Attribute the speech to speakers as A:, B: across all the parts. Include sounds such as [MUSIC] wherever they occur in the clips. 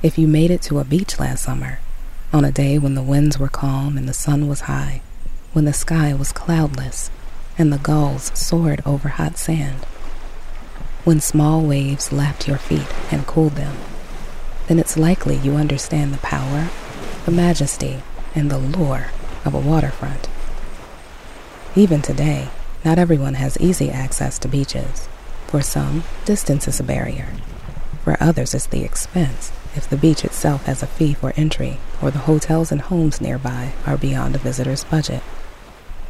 A: If you made it to a beach last summer, on a day when the winds were calm and the sun was high, when the sky was cloudless and the gulls soared over hot sand, when small waves lapped your feet and cooled them, then it's likely you understand the power, the majesty, and the lure of a waterfront. Even today, not everyone has easy access to beaches. For some, distance is a barrier. For others, it's the expense if the beach itself has a fee for entry or the hotels and homes nearby are beyond a visitor's budget.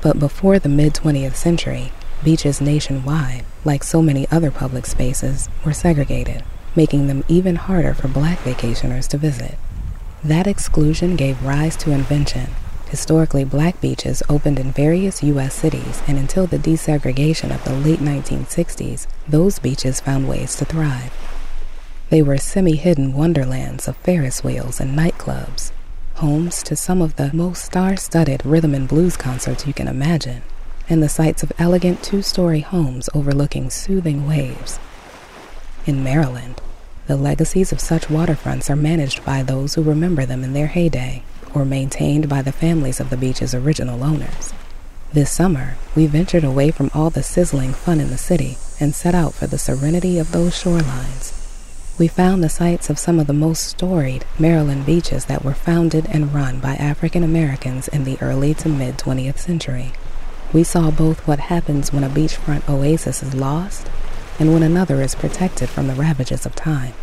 A: But before the mid 20th century, beaches nationwide, like so many other public spaces, were segregated, making them even harder for black vacationers to visit. That exclusion gave rise to invention. Historically, black beaches opened in various U.S. cities, and until the desegregation of the late 1960s, those beaches found ways to thrive. They were semi hidden wonderlands of Ferris wheels and nightclubs, homes to some of the most star studded rhythm and blues concerts you can imagine, and the sites of elegant two story homes overlooking soothing waves. In Maryland, the legacies of such waterfronts are managed by those who remember them in their heyday or maintained by the families of the beach's original owners. This summer, we ventured away from all the sizzling fun in the city and set out for the serenity of those shorelines we found the sites of some of the most storied Maryland beaches that were founded and run by African Americans in the early to mid 20th century. We saw both what happens when a beachfront oasis is lost and when another is protected from the ravages of time.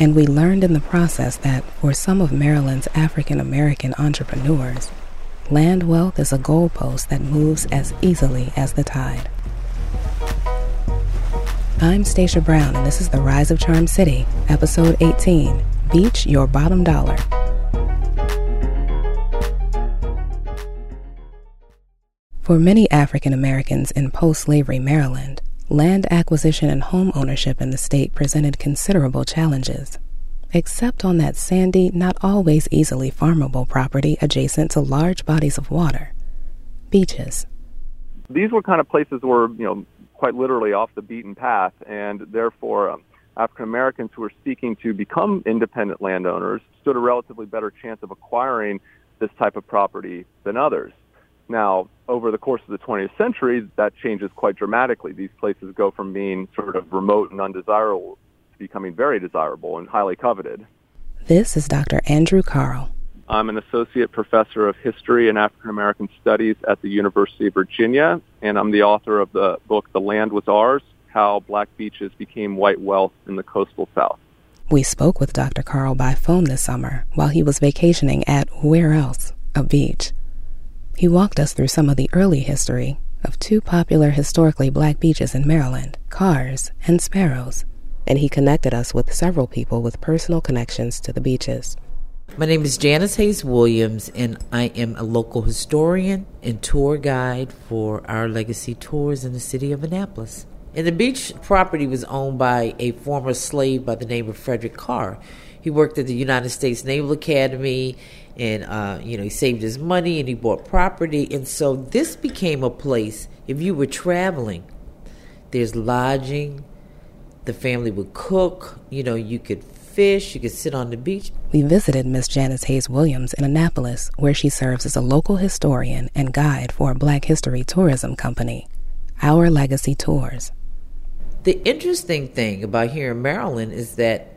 A: And we learned in the process that for some of Maryland's African American entrepreneurs, land wealth is a goalpost that moves as easily as the tide. I'm Stacia Brown, and this is The Rise of Charm City, Episode 18 Beach Your Bottom Dollar. For many African Americans in post slavery Maryland, land acquisition and home ownership in the state presented considerable challenges, except on that sandy, not always easily farmable property adjacent to large bodies of water beaches.
B: These were kind of places where, you know, quite literally off the beaten path, and therefore um, African Americans who were seeking to become independent landowners stood a relatively better chance of acquiring this type of property than others. Now, over the course of the 20th century, that changes quite dramatically. These places go from being sort of remote and undesirable to becoming very desirable and highly coveted.
A: This is Dr. Andrew Kahrl.
B: I'm an associate professor of history and African American studies at the University of Virginia, and I'm the author of the book The Land Was Ours How Black Beaches Became White Wealth in the Coastal South.
A: We spoke with Dr. Kahrl by phone this summer while he was vacationing at where else? A beach. He walked us through some of the early history of two popular historically black beaches in Maryland, Carr's and Sparrows, and he connected us with several people with personal connections to the beaches.
C: My name is Janice Hayes Williams, and I am a local historian and tour guide for our legacy tours in the city of Annapolis. And the beach property was owned by a former slave by the name of Frederick Carr. He worked at the United States Naval Academy, and uh, you know he saved his money and he bought property, and so this became a place. If you were traveling, there's lodging. The family would cook. You know, you could fish, you could sit on the beach.
A: We visited Miss Janice Hayes Williams in Annapolis, where she serves as a local historian and guide for a Black History tourism company, Our Legacy Tours.
C: The interesting thing about here in Maryland is that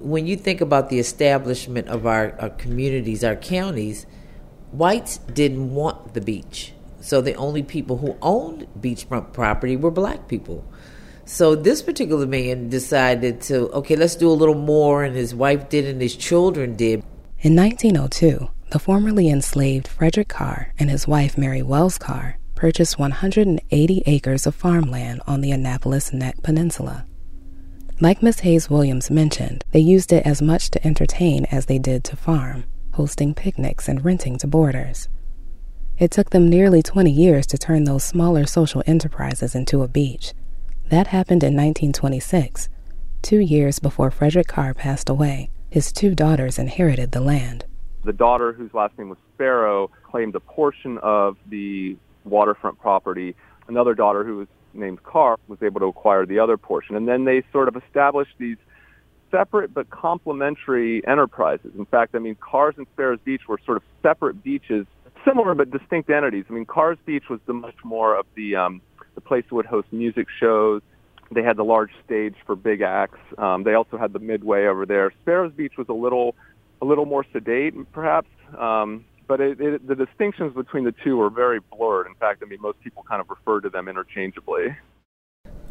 C: when you think about the establishment of our, our communities, our counties, whites didn't want the beach. So the only people who owned beachfront property were black people. So this particular man decided to, okay, let's do a little more, and his wife did, and his children did.
A: In 1902, the formerly enslaved Frederick Carr and his wife Mary Wells Carr purchased 180 acres of farmland on the Annapolis Neck Peninsula. Like Miss Hayes Williams mentioned, they used it as much to entertain as they did to farm, hosting picnics and renting to boarders. It took them nearly 20 years to turn those smaller social enterprises into a beach, that happened in 1926, two years before Frederick Carr passed away. His two daughters inherited the land.
B: The daughter, whose last name was Sparrow, claimed a portion of the waterfront property. Another daughter, who was named Carr, was able to acquire the other portion. And then they sort of established these separate but complementary enterprises. In fact, I mean, Carr's and Sparrows Beach were sort of separate beaches, similar but distinct entities. I mean, Carr's Beach was the much more of the um, the place would host music shows. They had the large stage for big acts. Um, they also had the Midway over there. Sparrows Beach was a little a little more sedate, perhaps. Um, but it, it, the distinctions between the two are very blurred. In fact, I mean, most people kind of refer to them interchangeably.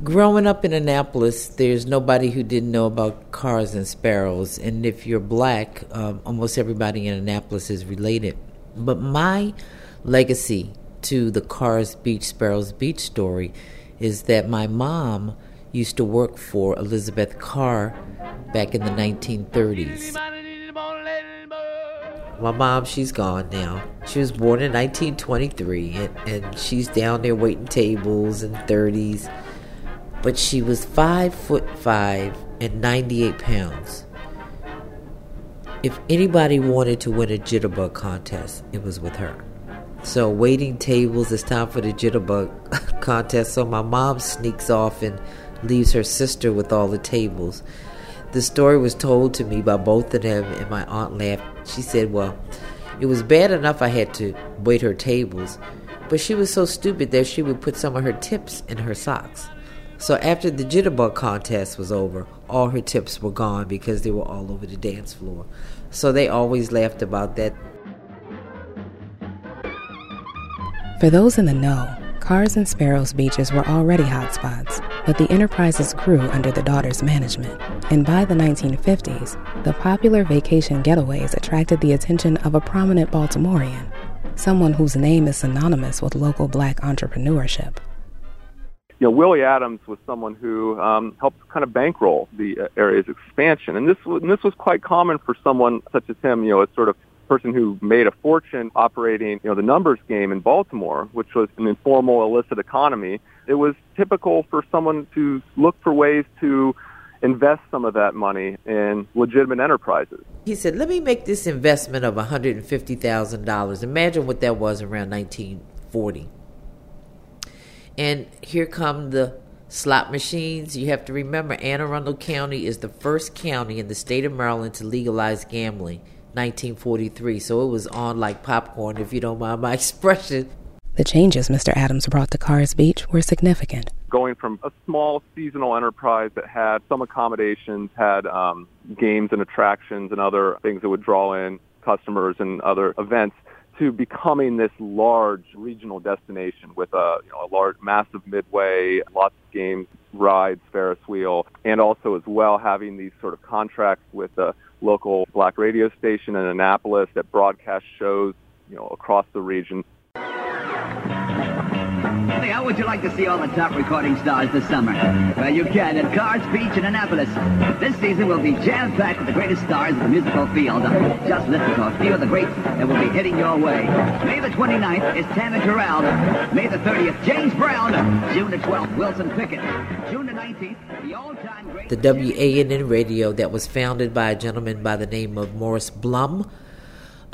C: Growing up in Annapolis, there's nobody who didn't know about Carr's and sparrows. And if you're black, um, almost everybody in Annapolis is related. But my legacy to the Carrs Beach Sparrows Beach story is that my mom used to work for Elizabeth Carr back in the 1930s. My mom, she's gone now. She was born in 1923, and, and she's down there waiting tables in 30s but she was five foot five and 98 pounds. If anybody wanted to win a jitterbug contest, it was with her. So, waiting tables, it's time for the jitterbug [LAUGHS] contest. So, my mom sneaks off and leaves her sister with all the tables. The story was told to me by both of them, and my aunt laughed. She said, Well, it was bad enough I had to wait her tables, but she was so stupid that she would put some of her tips in her socks. So after the jitterbug contest was over, all her tips were gone because they were all over the dance floor. So they always laughed about that.
A: For those in the know, Carr's and Sparrows beaches were already hotspots, but the enterprises grew under the daughter's management. And by the 1950s, the popular vacation getaways attracted the attention of a prominent Baltimorean, someone whose name is synonymous with local black entrepreneurship
B: you know, Willie Adams was someone who um, helped kind of bankroll the uh, area's expansion, and this and this was quite common for someone such as him. You know, a sort of person who made a fortune operating, you know, the numbers game in Baltimore, which was an informal, illicit economy. It was typical for someone to look for ways to invest some of that money in legitimate enterprises.
C: He said, "Let me make this investment of $150,000. Imagine what that was around 1940." And here come the slot machines. You have to remember Anne Arundel County is the first county in the state of Maryland to legalize gambling, 1943. So it was on like popcorn, if you don't mind my [LAUGHS] expression.
A: The changes Mr. Adams brought to Carrs Beach were significant.
B: Going from a small seasonal enterprise that had some accommodations, had um, games and attractions and other things that would draw in customers and other events, to becoming this large regional destination with a, you know, a large, massive midway, lots of games, rides, Ferris wheel, and also as well having these sort of contracts with the local black radio station in Annapolis that broadcasts shows, you know, across the region.
D: Hey, how would you like to see all the top recording stars this summer? Well, you can at Carrs Beach in Annapolis. This season will be jam-packed with the greatest stars of the musical field. Just listen to a few of the greats that will be hitting your way. May the 29th is Tammi Terrell. May the 30th, James. June the 12th, Wilson Pickett. June the 19th, the all-time great...
C: The WANN radio that was founded by a gentleman by the name of Morris Blum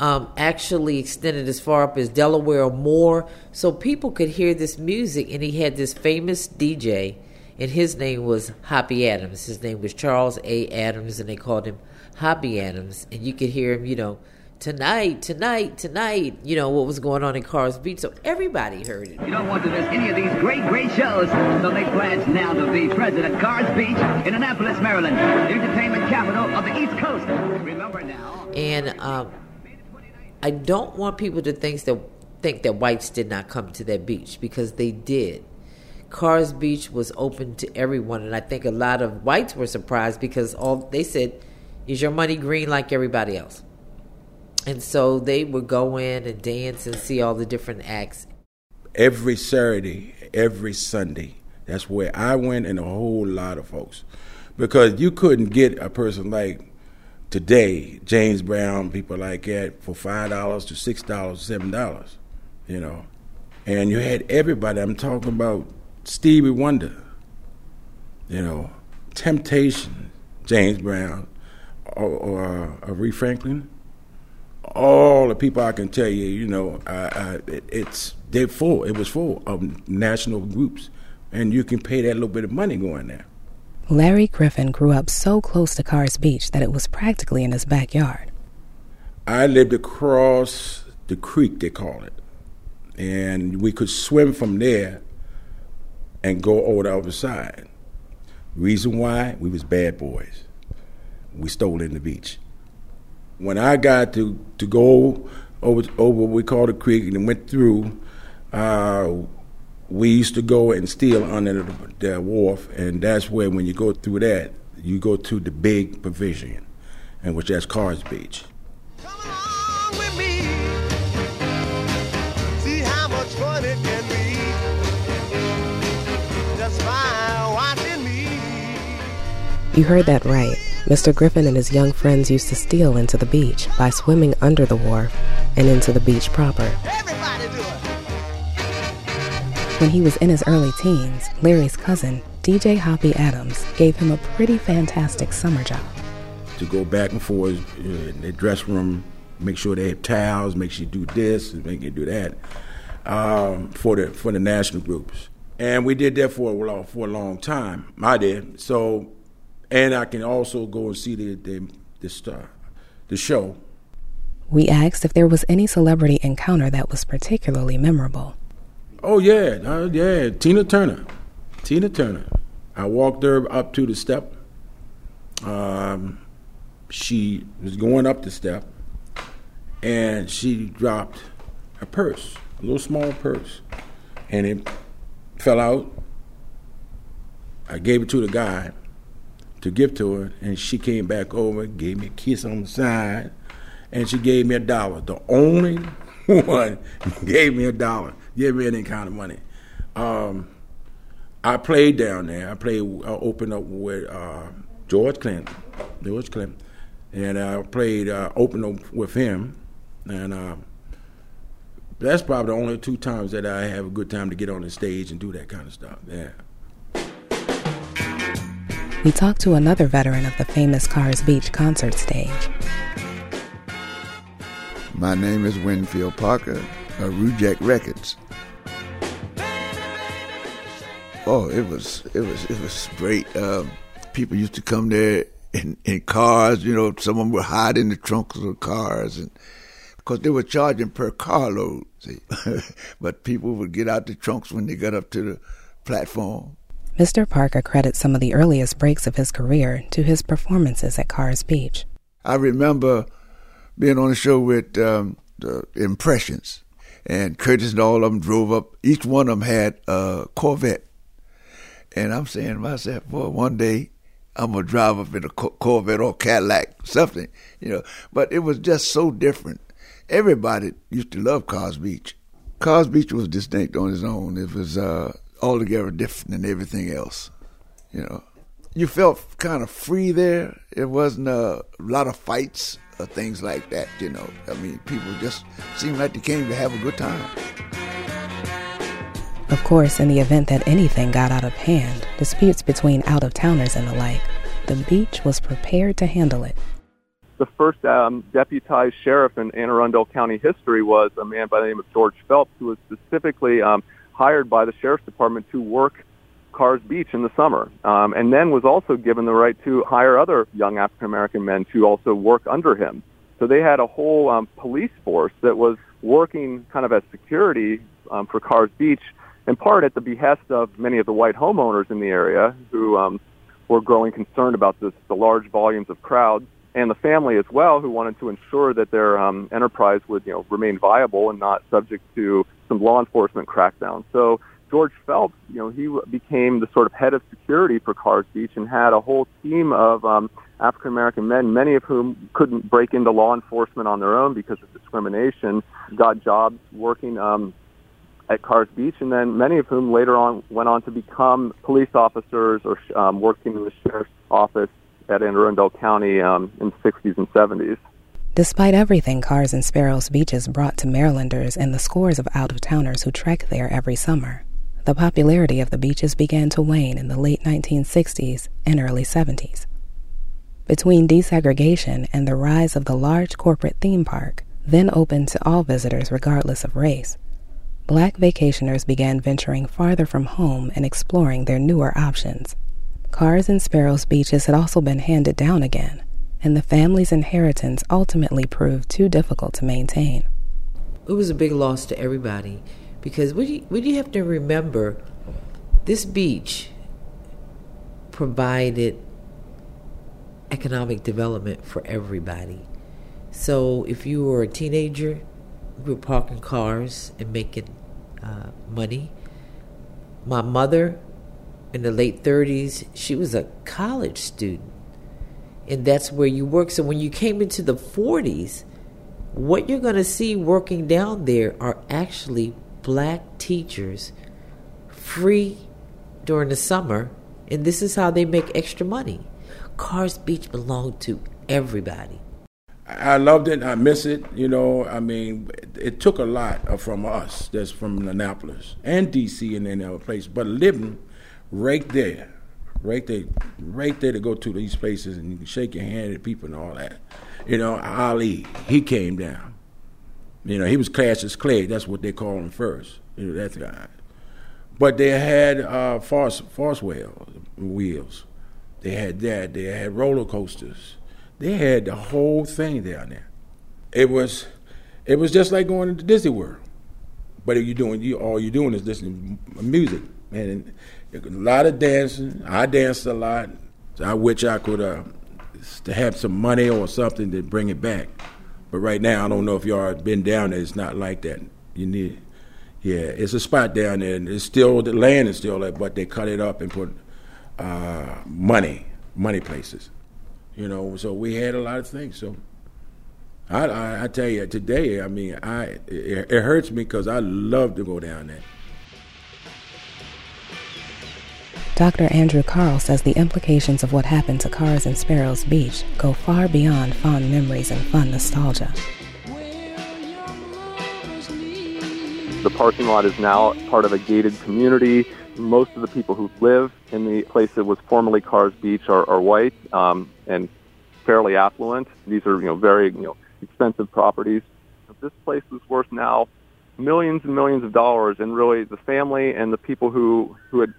C: um, actually extended as far up as Delaware or more, so people could hear this music. And he had this famous DJ, and his name was Hoppy Adams. His name was Charles A. Adams, and they called him Hoppy Adams. And you could hear him, you know, tonight, tonight, tonight, you know, what was going on in Carrs Beach. So everybody heard it.
D: You don't want to miss any of these great, great shows. So make plans now to be President Carrs Beach in Annapolis, Maryland, the entertainment capital of the East Coast. Remember now.
C: And um, I don't want people to think that think that whites did not come to that beach because they did. Carrs Beach was open to everyone, and I think a lot of whites were surprised because all they said is your money green like everybody else, and so they would go in and dance and see all the different acts.
E: Every Saturday, every Sunday, that's where I went, and a whole lot of folks, because you couldn't get a person like today, James Brown, people like that, for five dollars to six dollars, seven dollars, you know, and you had everybody. I'm talking about Stevie Wonder, you know, Temptation, James Brown, or, or uh, Aretha Franklin. All the people I can tell you, you know, it, it's they're full. It was full of national groups, and you can pay that little bit of money going there.
A: Larry Griffin grew up so close to Carr's Beach that it was practically in his backyard.
E: I lived across the creek, they call it. And we could swim from there and go over the other side. Reason why? We was bad boys. We stole in the beach. When I got to, to go over, over what we call the creek and went through, uh, we used to go and steal under the, the wharf, and that's where when you go through that, you go to the big pavilion, and which that's Carr's Beach.
A: You heard that right. Mr. Griffin and his young friends used to steal into the beach by swimming under the wharf and into the beach proper. When he was in his early teens, Larry's cousin, DJ Hoppy Adams, gave him a pretty fantastic summer job.
E: To go back and forth in the dress room, make sure they have towels, make sure you do this, and make you do that um, for the for the national groups. And we did that for a long, for a long time. I did. So, and I can also go and see the the the, star, the show.
A: We asked if there was any celebrity encounter that was particularly memorable.
E: Oh yeah, uh, yeah, Tina Turner, Tina Turner. I walked her up to the step. Um, she was going up the step, and she dropped a purse, a little small purse, and it fell out. I gave it to the guy to give to her, and she came back over, gave me a kiss on the side, and she gave me a dollar. The only [LAUGHS] one gave me a dollar give me any kind of money. Um, I played down there. I played, uh, opened up with uh, George Clinton, George Clinton, and I played, uh, up with him, and uh, that's probably the only two times that I have a good time to get on the stage and do that kind of stuff. Yeah.
A: We talked to another veteran of the famous Carr's Beach concert stage.
F: My name is Winfield Parker of Ru-Jac Records. Oh, it was it was it was great. Um, people used to come there in, in cars. You know, some of them would hide in the trunks of the cars, and because they were charging per carload. See, [LAUGHS] but people would get out the trunks when they got up to the platform.
A: Mr. Parker credits some of the earliest breaks of his career to his performances at Carr's Beach.
F: I remember being on a show with um, the Impressions, and Curtis and all of them drove up. Each one of them had a Corvette and I'm saying to myself, boy, one day I'm gonna drive up in a Corvette or Cadillac, something, you know. But it was just so different. Everybody used to love Carr's Beach. Carr's Beach was distinct on its own. It was uh, altogether different than everything else, you know. You felt kind of free there. It wasn't a lot of fights or things like that, you know. I mean, people just seemed like they came to have a good time.
A: Of course, in the event that anything got out of hand, disputes between out of towners and the like, the beach was prepared to handle it.
B: The first um, deputized sheriff in Anne Arundel County history was a man by the name of George Phelps, who was specifically um, hired by the sheriff's department to work Carr's Beach in the summer, um, and then was also given the right to hire other young African American men to also work under him. So they had a whole um, police force that was working kind of as security um, for Carr's Beach in part at the behest of many of the white homeowners in the area who um, were growing concerned about this, the large volumes of crowds, and the family as well, who wanted to ensure that their um, enterprise would, you know, remain viable and not subject to some law enforcement crackdown. So George Phelps, you know, he became the sort of head of security for Carr's Beach and had a whole team of um, African American men, many of whom couldn't break into law enforcement on their own because of discrimination, got jobs working um, at Carr's Beach, and then many of whom later on went on to become police officers or um, working in the sheriff's office at Anne Arundel County um, in the 60s and 70s.
A: Despite everything Carr's and Sparrows Beaches brought to Marylanders and the scores of out-of-towners who trek there every summer, the popularity of the beaches began to wane in the late 1960s and early 70s. Between desegregation and the rise of the large corporate theme park, then open to all visitors regardless of race, black vacationers began venturing farther from home and exploring their newer options. Carr's and Sparrows beaches had also been handed down again, and the family's inheritance ultimately proved too difficult to maintain.
C: It was a big loss to everybody because what you have to remember this beach provided economic development for everybody. So if you were a teenager, you were parking cars and making uh, money. My mother in the late 30s, she was a college student. And that's where you work. So when you came into the 40s, what you're going to see working down there are actually black teachers free during the summer. And this is how they make extra money. Carrs Beach belonged to everybody.
E: I loved it. I miss it. You know, I mean, it took a lot from us that's from Annapolis and D.C. and any other place. But living right there, right there, right there to go to these places and you can shake your hand at people and all that. You know, Ali, he came down. You know, he was Cassius Clay. That's what they call him first. You know, that guy. But they had uh, force, force wheel, wheels. They had that. They had roller coasters. They had the whole thing down there. It was, it was just like going to Disney World. But you doing, you all you're doing is listening to music, and a lot of dancing. I danced a lot. I wish I could uh, to have some money or something to bring it back. But right now, I don't know if y'all been down there. It's not like that. You need, yeah, it's a spot down there, and it's still the land is still there, but they cut it up and put uh, money, money places. You know, so we had a lot of things. So I, I, I tell you, today, I mean, I it, it hurts me because I love to go down there.
A: Dr. Andrew Kahrl says the implications of what happened to Carr's and Sparrows Beach go far beyond fond memories and fun nostalgia.
B: The parking lot is now part of a gated community. Most of the people who live in the place that was formerly Carr's Beach are, are white um, and fairly affluent. These are you know very you know expensive properties. This place is worth now millions and millions of dollars, and really the family and the people who who had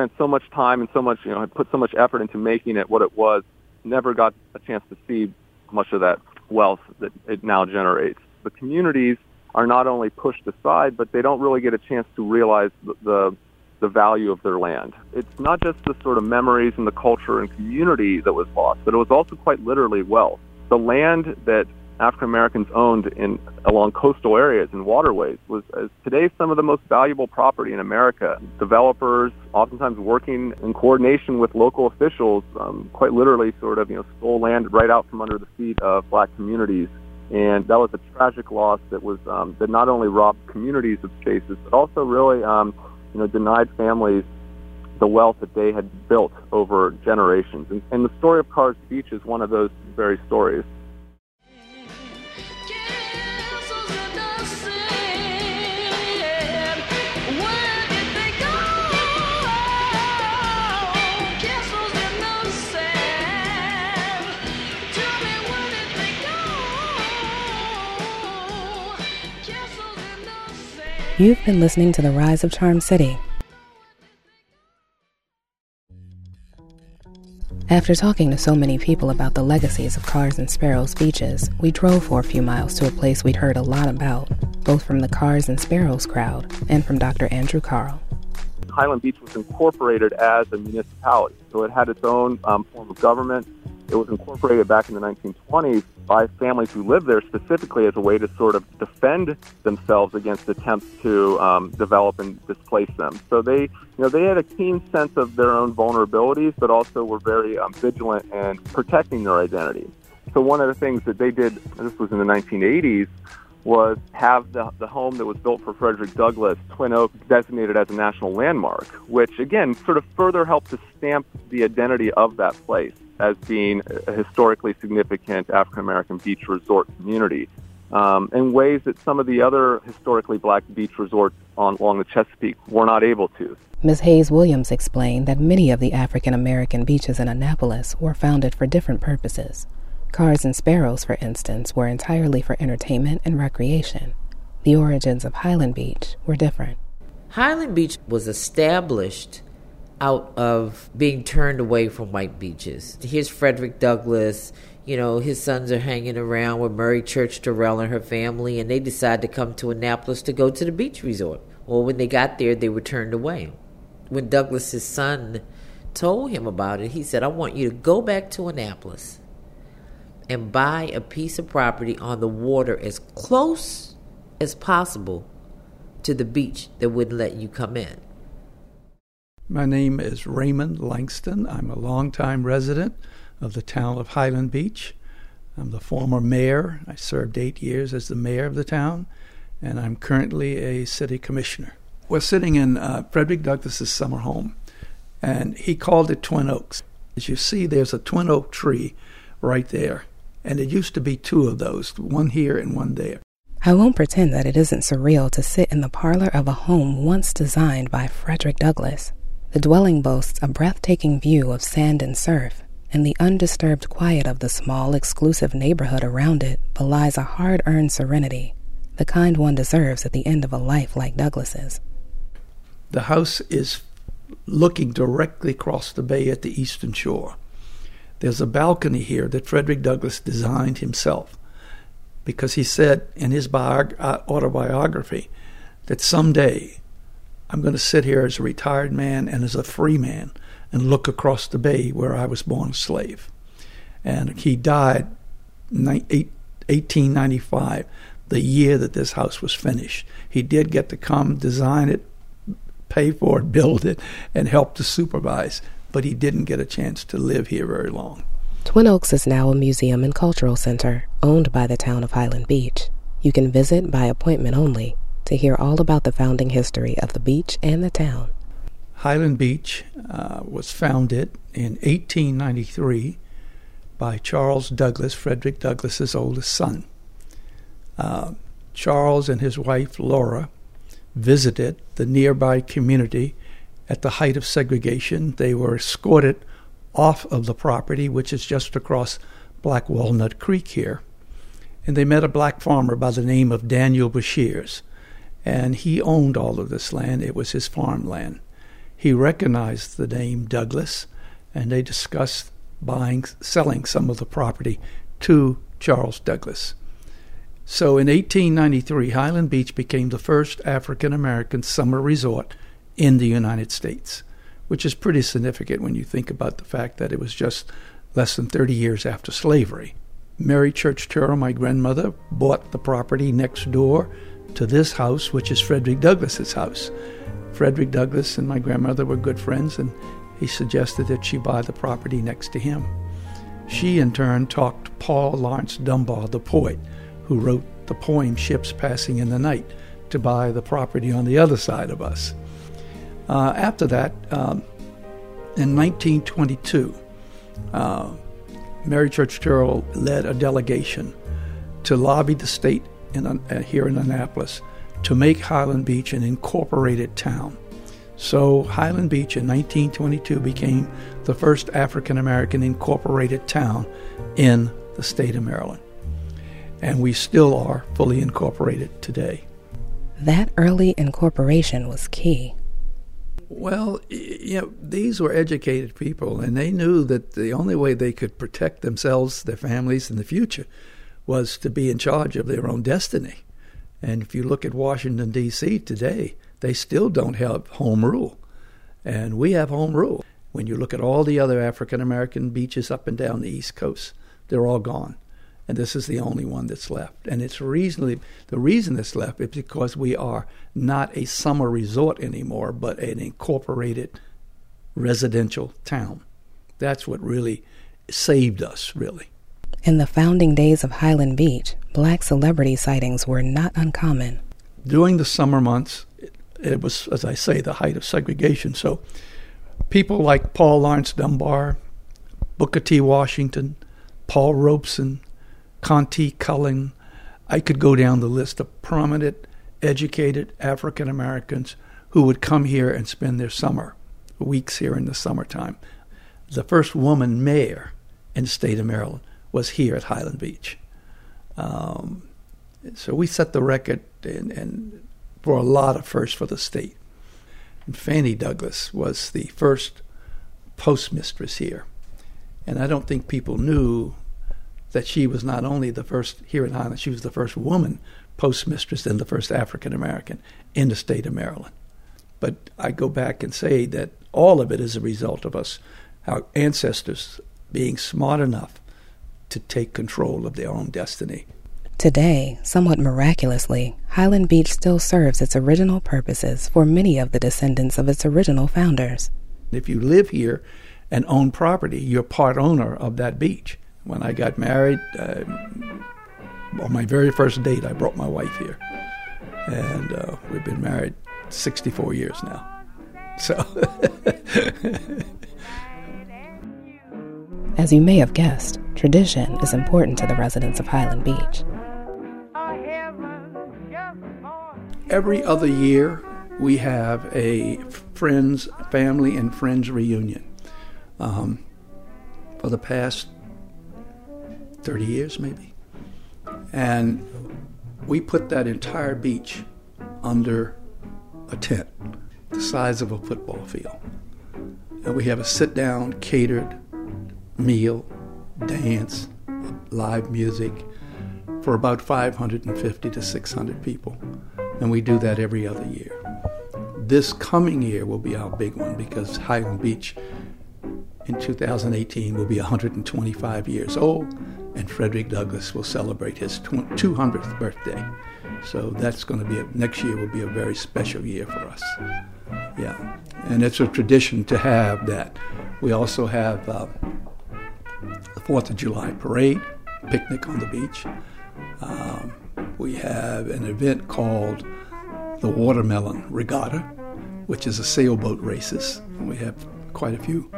B: spent so much time and so much, you know, had put so much effort into making it what it was, never got a chance to see much of that wealth that it now generates. The communities are not only pushed aside, but they don't really get a chance to realize the, the the value of their land. It's not just the sort of memories and the culture and community that was lost, but it was also quite literally wealth. The land that African Americans owned in along coastal areas and waterways was uh, today some of the most valuable property in America. Developers, oftentimes working in coordination with local officials, um, quite literally sort of you know stole land right out from under the feet of black communities. And that was a tragic loss that was um, that not only robbed communities of spaces, but also really um, you know denied families the wealth that they had built over generations. And, and the story of Carrs Beach is one of those very stories.
A: You've been listening to The Rise of Charm City. After talking to so many people about the legacies of Carr's and Sparrows beaches, we drove for a few miles to a place we'd heard a lot about, both from the Carr's and Sparrows crowd and from Dr. Andrew Kahrl.
B: Highland Beach was incorporated as a municipality, so it had its own um, form of government. It was incorporated back in the 1920s by families who lived there specifically as a way to sort of defend themselves against attempts to um, develop and displace them. So they, you know, they had a keen sense of their own vulnerabilities, but also were very um, vigilant in protecting their identity. So one of the things that they did, this was in the 1980s, was have the, the home that was built for Frederick Douglass, Twin Oaks, designated as a national landmark, which again sort of further helped to stamp the identity of that place as being a historically significant African American beach resort community. Um, in ways that some of the other historically black beach resorts on, along the Chesapeake were not able to.
A: Ms. Hayes Williams explained that many of the African American beaches in Annapolis were founded for different purposes. Carrs and Sparrows, for instance, were entirely for entertainment and recreation. The origins of Highland Beach were different.
C: Highland Beach was established out of being turned away from white beaches. Here's Frederick Douglass. You know, his sons are hanging around with Mary Church Terrell and her family, and they decide to come to Annapolis to go to the beach resort. Well, when they got there, they were turned away. When Douglass's son told him about it, he said, I want you to go back to Annapolis and buy a piece of property on the water as close as possible to the beach that wouldn't let you come in.
G: My name is Raymond Langston. I'm a longtime resident of the town of Highland Beach. I'm the former mayor. I served eight years as the mayor of the town, and I'm currently a city commissioner. We're sitting in uh, Frederick Douglass's summer home, and he called it Twin Oaks. As you see, there's a twin oak tree right there, and it used to be two of those, one here and one there.
A: I won't pretend that it isn't surreal to sit in the parlor of a home once designed by Frederick Douglass. The dwelling boasts a breathtaking view of sand and surf, and the undisturbed quiet of the small, exclusive neighborhood around it belies a hard earned serenity, the kind one deserves at the end of a life like Douglass's.
G: The house is looking directly across the bay at the eastern shore. There's a balcony here that Frederick Douglass designed himself because he said in his biog- uh, autobiography that someday I'm going to sit here as a retired man and as a free man and look across the bay where I was born a slave. And he died in 1895, the year that this house was finished. He did get to come, design it, pay for it, [LAUGHS] build it, and help to supervise, but he didn't get a chance to live here very long.
A: Twin Oaks is now a museum and cultural center owned by the town of Highland Beach. You can visit by appointment only to hear all about the founding history of the beach and the town.
G: Highland Beach uh, was founded in 1893 by Charles Douglass, Frederick Douglass's oldest son. Uh, Charles and his wife Laura visited the nearby community at the height of segregation. They were escorted off of the property, which is just across Black Walnut Creek here. And they met a black farmer by the name of Daniel Brashears and he owned all of this land. It was his farmland. He recognized the name Douglass, and they discussed buying, selling some of the property to Charles Douglass. So in 1893, Highland Beach became the first African American summer resort in the United States, which is pretty significant when you think about the fact that it was just less than 30 years after slavery. Mary Church Terrell, my grandmother, bought the property next door to this house, which is Frederick Douglass's house. Frederick Douglass and my grandmother were good friends, and he suggested that she buy the property next to him. She, in turn, talked Paul Laurence Dunbar, the poet, who wrote the poem Ships Passing in the Night, to buy the property on the other side of us. Uh, after that, um, in 1922, uh, Mary Church Terrell led a delegation to lobby the state in, uh, here in Annapolis to make Highland Beach an incorporated town. So Highland Beach in 1922 became the first African American incorporated town in the state of Maryland. And we still are fully incorporated today.
A: That early incorporation was key.
G: Well, you know, these were educated people, and they knew that the only way they could protect themselves, their families, in the future was to be in charge of their own destiny. And if you look at Washington, D.C. today, they still don't have home rule. And we have home rule. When you look at all the other African American beaches up and down the East Coast, they're all gone. And this is the only one that's left. And it's reasonably, the reason it's left is because we are not a summer resort anymore, but an incorporated residential town. That's what really saved us, really.
A: In the founding days of Highland Beach, black celebrity sightings were not uncommon.
G: During the summer months, it, it was, as I say, the height of segregation. So people like Paul Laurence Dunbar, Booker T. Washington, Paul Robeson, Countee Cullen, I could go down the list of prominent, educated African Americans who would come here and spend their summer weeks here in the summertime. The first woman mayor in the state of Maryland was here at Highland Beach. Um, so we set the record and, and for a lot of firsts for the state. Fannie Douglas was the first postmistress here. And I don't think people knew that she was not only the first here in Highland, she was the first woman postmistress and the first African American in the state of Maryland. But I go back and say that all of it is a result of us, our ancestors being smart enough to take control of their own destiny.
A: Today, somewhat miraculously, Highland Beach still serves its original purposes for many of the descendants of its original founders.
G: If you live here and own property, you're part owner of that beach. When I got married, uh, on my very first date, I brought my wife here. And uh, we've been married 64 years now. So. [LAUGHS]
A: As you may have guessed, tradition is important to the residents of Highland Beach.
G: Every other year, we have a friends, family, and friends reunion. Um, for the past 30 years, maybe. And we put that entire beach under a tent the size of a football field. And we have a sit down, catered meal, dance, live music for about 550 to 600 people. And we do that every other year. This coming year will be our big one because Highland Beach in 2018 will be 125 years old, and Frederick Douglass will celebrate his 200th birthday. So that's going to be a, next year will be a very special year for us. Yeah, and it's a tradition to have that. We also have uh, the Fourth of July parade, picnic on the beach. Um, we have an event called the Watermelon Regatta, which is a sailboat races. We have quite a few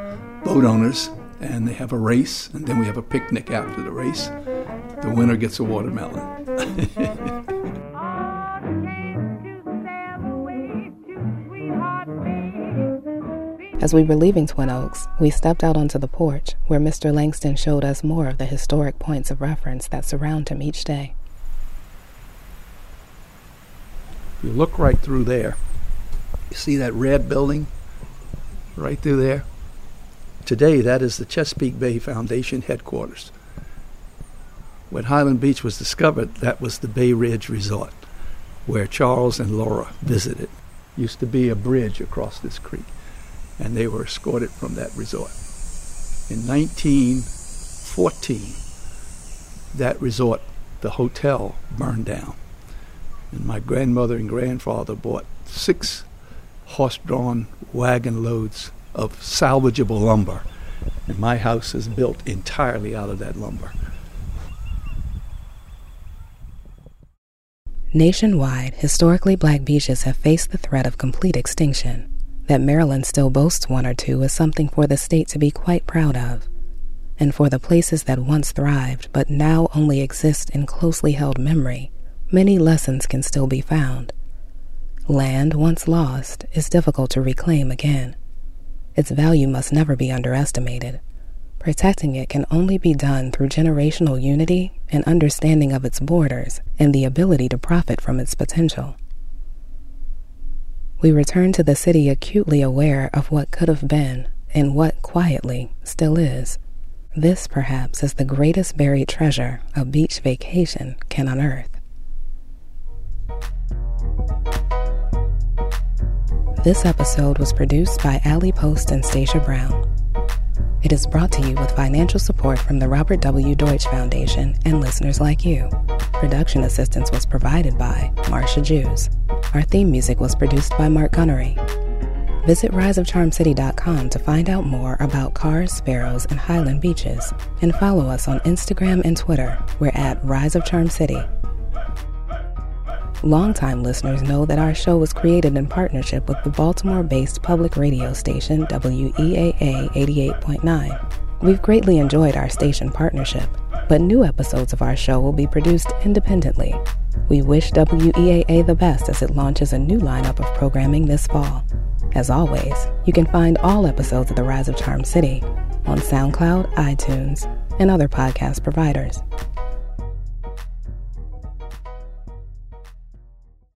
G: boat owners, and they have a race, and then we have a picnic after the race. The winner gets a watermelon.
A: As we were leaving Twin Oaks, we stepped out onto the porch where Mr. Langston showed us more of the historic points of reference that surround him each day.
G: You look right through there. You see that red building right through there? Today, that is the Chesapeake Bay Foundation headquarters. When Highland Beach was discovered, that was the Bay Ridge Resort, where Charles and Laura visited. Used to be a bridge across this creek and they were escorted from that resort. In 1914, that resort, the hotel, burned down. And my grandmother and grandfather bought six horse drawn wagon loads of salvageable lumber. And my house is built entirely out of that lumber.
A: Nationwide, historically black beaches have faced the threat of complete extinction. That Maryland still boasts one or two is something for the state to be quite proud of. And for the places that once thrived but now only exist in closely held memory, many lessons can still be found. Land once lost is difficult to reclaim again. Its value must never be underestimated. Protecting it can only be done through generational unity and understanding of its borders and the ability to profit from its potential we return to the city acutely aware of what could have been and what quietly still is. This, perhaps, is the greatest buried treasure a beach vacation can unearth. This episode was produced by Ali Post and Stacia Brown. It is brought to you with financial support from the Robert W. Deutsch Foundation and listeners like you. Production assistance was provided by Marsha Jews. Our theme music was produced by Mark Gunnery. Visit riseofcharmcity.com to find out more about Carr's, sparrows, and highland beaches, and follow us on Instagram and Twitter. We're at Rise of Charm City. Longtime listeners know that our show was created in partnership with the Baltimore based public radio station WEAA 88.9. We've greatly enjoyed our station partnership, but new episodes of our show will be produced independently. We wish WEAA the best as it launches a new lineup of programming this fall. As always, you can find all episodes of The Rise of Charm City on SoundCloud, iTunes, and other podcast providers.